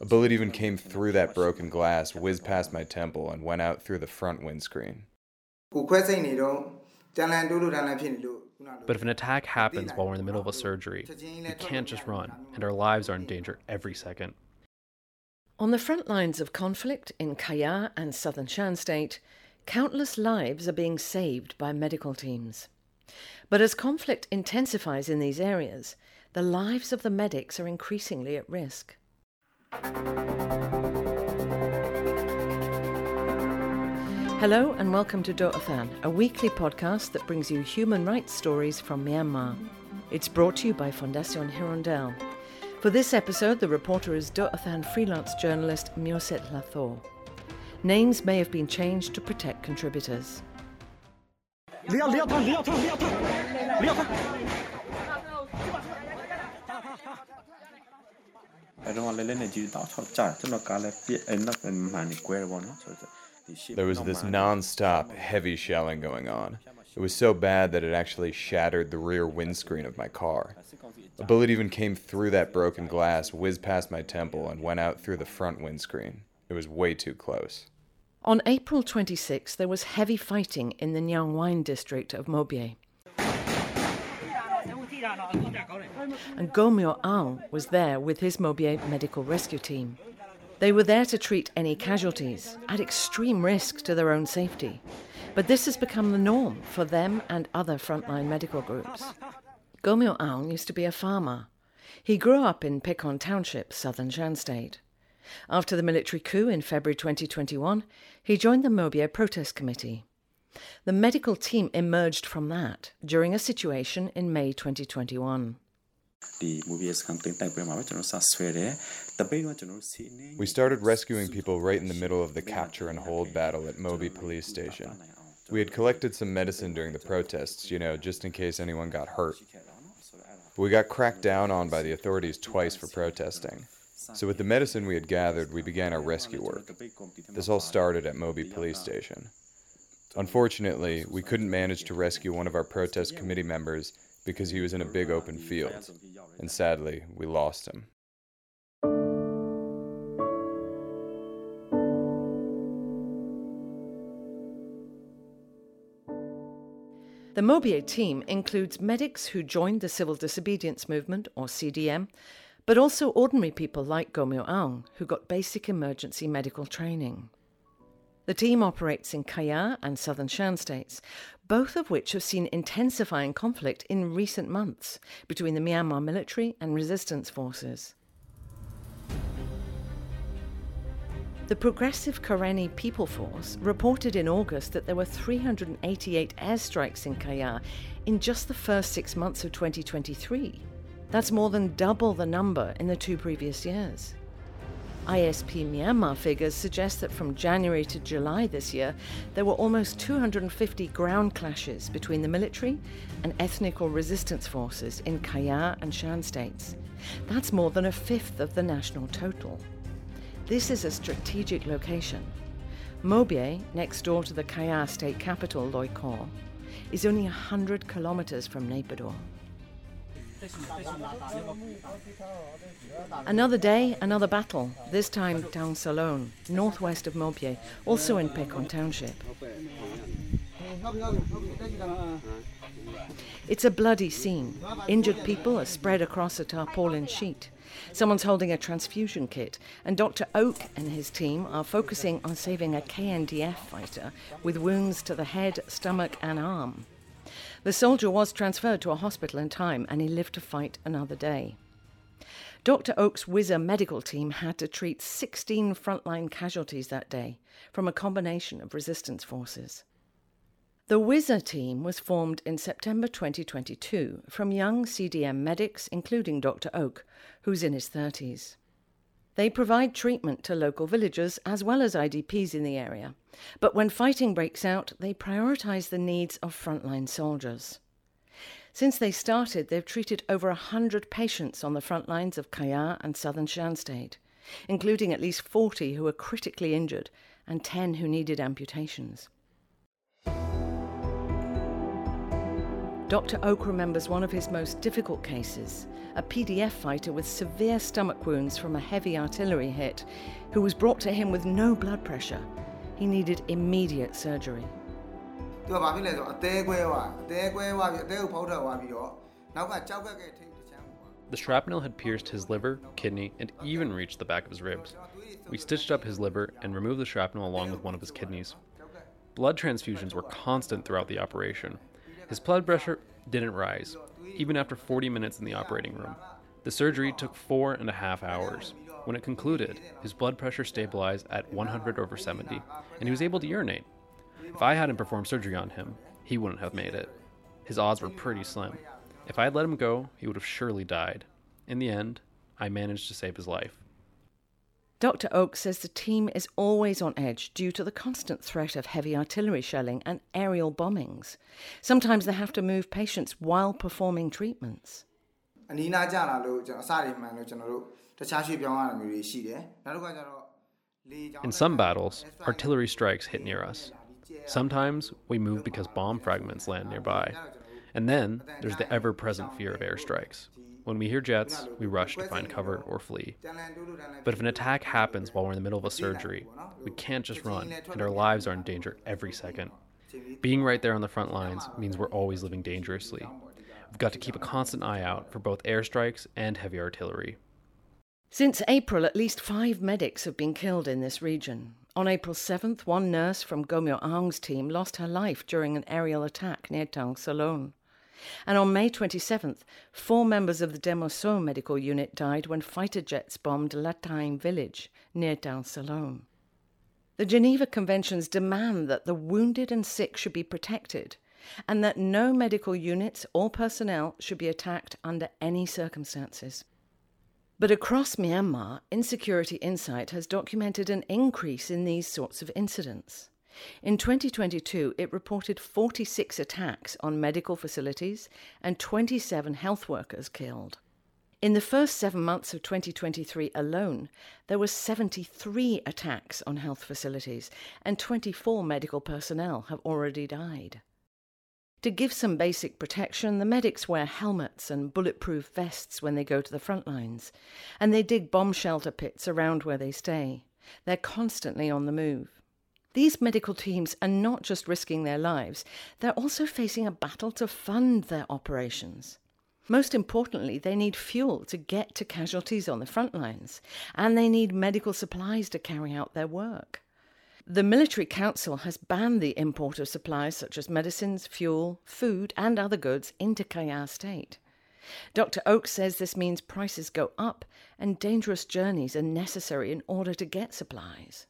A bullet even came through that broken glass, whizzed past my temple, and went out through the front windscreen. But if an attack happens while we're in the middle of a surgery, we can't just run, and our lives are in danger every second. On the front lines of conflict in Kayah and southern Shan State, countless lives are being saved by medical teams. But as conflict intensifies in these areas, the lives of the medics are increasingly at risk. Hello and welcome to Doh Athan, a weekly podcast that brings you human rights stories from Myanmar. It's brought to you by Fondation Hirondelle. For this episode, the reporter is Doh Athan freelance journalist Myo Sett Hla Thaw. Names may have been changed to protect contributors. There was this non-stop heavy shelling going on. It was so bad that it actually shattered the rear windscreen of my car. A bullet even came through that broken glass, whizzed past my temple, and went out through the front windscreen. It was way too close. On April 26, there was heavy fighting in the Nyang Wine district of Mobye. And Gomyo Aung was there with his Mobye medical rescue team. They were there to treat any casualties at extreme risk to their own safety. But this has become the norm for them and other frontline medical groups. Gomyo Aung used to be a farmer. He grew up in Pekon Township, southern Shan State. After the military coup in February 2021, he joined the Mobye Protest Committee. The medical team emerged from that during a situation in May 2021. We started rescuing people right in the middle of the capture and hold battle at Mobye police station. We had collected some medicine during the protests, you know, just in case anyone got hurt. But we got cracked down on by the authorities twice for protesting. So with the medicine we had gathered, we began our rescue work. This all started at Mobye police station. Unfortunately, we couldn't manage to rescue one of our protest committee members because he was in a big open field, and sadly, we lost him. The Mobye team includes medics who joined the Civil Disobedience Movement, or CDM, but also ordinary people like Gomyo Aung, who got basic emergency medical training. The team operates in Kayah and southern Shan states, both of which have seen intensifying conflict in recent months between the Myanmar military and resistance forces. The Progressive Karenni People Force reported in August that there were 388 airstrikes in Kayah in just the first six months of 2023. That's more than double the number in the two previous years. ISP Myanmar figures suggest that from January to July this year, there were almost 250 ground clashes between the military and ethnic or resistance forces in Kayah and Shan states. That's more than a fifth of the national total. This is a strategic location. Mobye, next door to the Kayah state capital, Loikaw, is only 100 kilometers from Naypyidaw. Another day, another battle, this time Taung Salone, northwest of Mobye, also in Pekon Township. It's a bloody scene. Injured people are spread across a tarpaulin sheet. Someone's holding a transfusion kit, and Dr. Oak and his team are focusing on saving a KNDF fighter with wounds to the head, stomach, and arm. The soldier was transferred to a hospital in time and he lived to fight another day. Dr. Oak's Whizzer medical team had to treat 16 frontline casualties that day from a combination of resistance forces. The Whizzer team was formed in September 2022 from young CDM medics, including Dr. Oak, who's in his 30s. They provide treatment to local villagers as well as IDPs in the area. But when fighting breaks out, they prioritize the needs of frontline soldiers. Since they started, they've treated over 100 patients on the front lines of Kayah and southern Shan State, including at least 40 who were critically injured and 10 who needed amputations. Dr. Oak remembers one of his most difficult cases a PDF fighter with severe stomach wounds from a heavy artillery hit who was brought to him with no blood pressure. He needed immediate surgery. The shrapnel had pierced his liver, kidney, and even reached the back of his ribs. We stitched up his liver and removed the shrapnel along with one of his kidneys. Blood transfusions were constant throughout the operation. His blood pressure didn't rise, even after 40 minutes in the operating room. The surgery took four and a half hours. When it concluded, his blood pressure stabilized at 100 over 70, and he was able to urinate. If I hadn't performed surgery on him, he wouldn't have made it. His odds were pretty slim. If I had let him go, he would have surely died. In the end, I managed to save his life. Dr. Oak says the team is always on edge due to the constant threat of heavy artillery shelling and aerial bombings. Sometimes they have to move patients while performing treatments. In some battles, artillery strikes hit near us. Sometimes we move because bomb fragments land nearby. And then there's the ever present fear of airstrikes. When we hear jets, we rush to find cover or flee. But if an attack happens while we're in the middle of a surgery, we can't just run, and our lives are in danger every second. Being right there on the front lines means we're always living dangerously. We've got to keep a constant eye out for both airstrikes and heavy artillery. Since April, at least five medics have been killed in this region. On April 7th, one nurse from Gomyo Aung's team lost her life during an aerial attack near Taung Salone. And on May 27th, four members of the Demoso medical unit died when fighter jets bombed Lataim village near Dar Salom. The Geneva Conventions demand that the wounded and sick should be protected and that no medical units or personnel should be attacked under any circumstances. But across Myanmar, Insecurity Insight has documented an increase in these sorts of incidents. In 2022, it reported 46 attacks on medical facilities and 27 health workers killed. In the first seven months of 2023 alone, there were 73 attacks on health facilities, and 24 medical personnel have already died. To give some basic protection, the medics wear helmets and bulletproof vests when they go to the front lines, and they dig bomb shelter pits around where they stay. They're constantly on the move. These medical teams are not just risking their lives, they're also facing a battle to fund their operations. Most importantly, they need fuel to get to casualties on the front lines, and they need medical supplies to carry out their work. The Military Council has banned the import of supplies such as medicines, fuel, food, and other goods into Kayah State. Dr. Oak says this means prices go up and dangerous journeys are necessary in order to get supplies.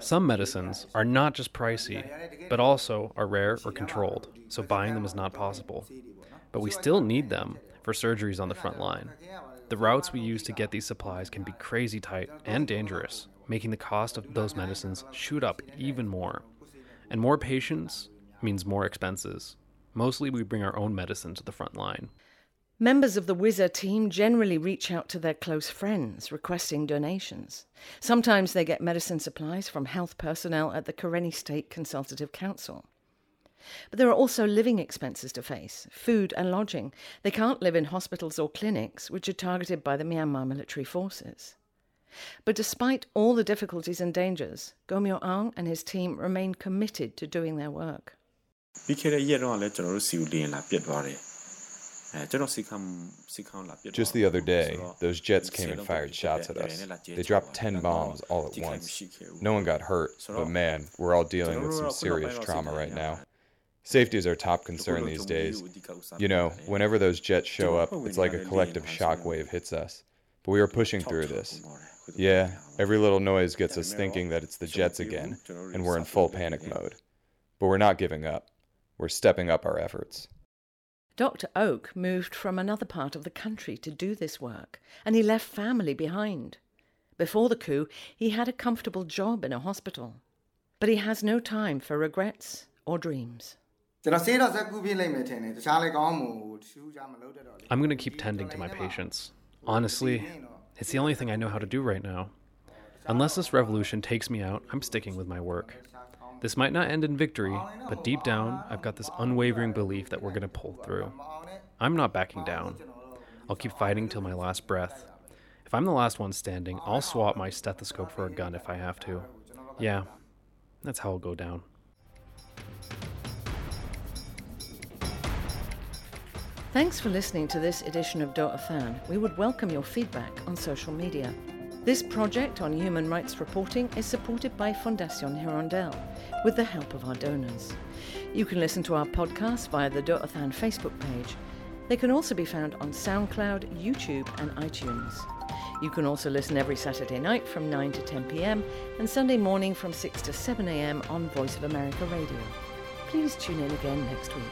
Some medicines are not just pricey, but also are rare or controlled, so buying them is not possible. But we still need them for surgeries on the front line. The routes we use to get these supplies can be crazy tight and dangerous, making the cost of those medicines shoot up even more. And more patients means more expenses. Mostly, we bring our own medicine to the front line. Members of the Whizzer team generally reach out to their close friends requesting donations. Sometimes they get medicine supplies from health personnel at the Karenni State Consultative Council. But there are also living expenses to face food and lodging. They can't live in hospitals or clinics, which are targeted by the Myanmar military forces. But despite all the difficulties and dangers, Gomyo Aung and his team remain committed to doing their work. Just the other day, those jets came and fired shots at us. They dropped 10 bombs all at once. No one got hurt, but man, we're all dealing with some serious trauma right now. Safety is our top concern these days. You know, whenever those jets show up, it's like a collective shockwave hits us. But we are pushing through this. Yeah, every little noise gets us thinking that it's the jets again, and we're in full panic mode. But we're not giving up. We're stepping up our efforts. Dr. Oak moved from another part of the country to do this work, and he left family behind. Before the coup, he had a comfortable job in a hospital. But he has no time for regrets or dreams. I'm going to keep tending to my patients. Honestly, it's the only thing I know how to do right now. Unless this revolution takes me out, I'm sticking with my work. This might not end in victory, but deep down, I've got this unwavering belief that we're going to pull through. I'm not backing down. I'll keep fighting till my last breath. If I'm the last one standing, I'll swap my stethoscope for a gun if I have to. Yeah, that's how I'll go down. Thanks for listening to this edition of Doh Athan. We would welcome your feedback on social media. This project on human rights reporting is supported by Fondation Hirondelle with the help of our donors. You can listen to our podcast via the Doh Athan Facebook page. They can also be found on SoundCloud, YouTube, and iTunes. You can also listen every Saturday night from 9 to 10 pm and Sunday morning from 6 to 7 am on Voice of America Radio. Please tune in again next week.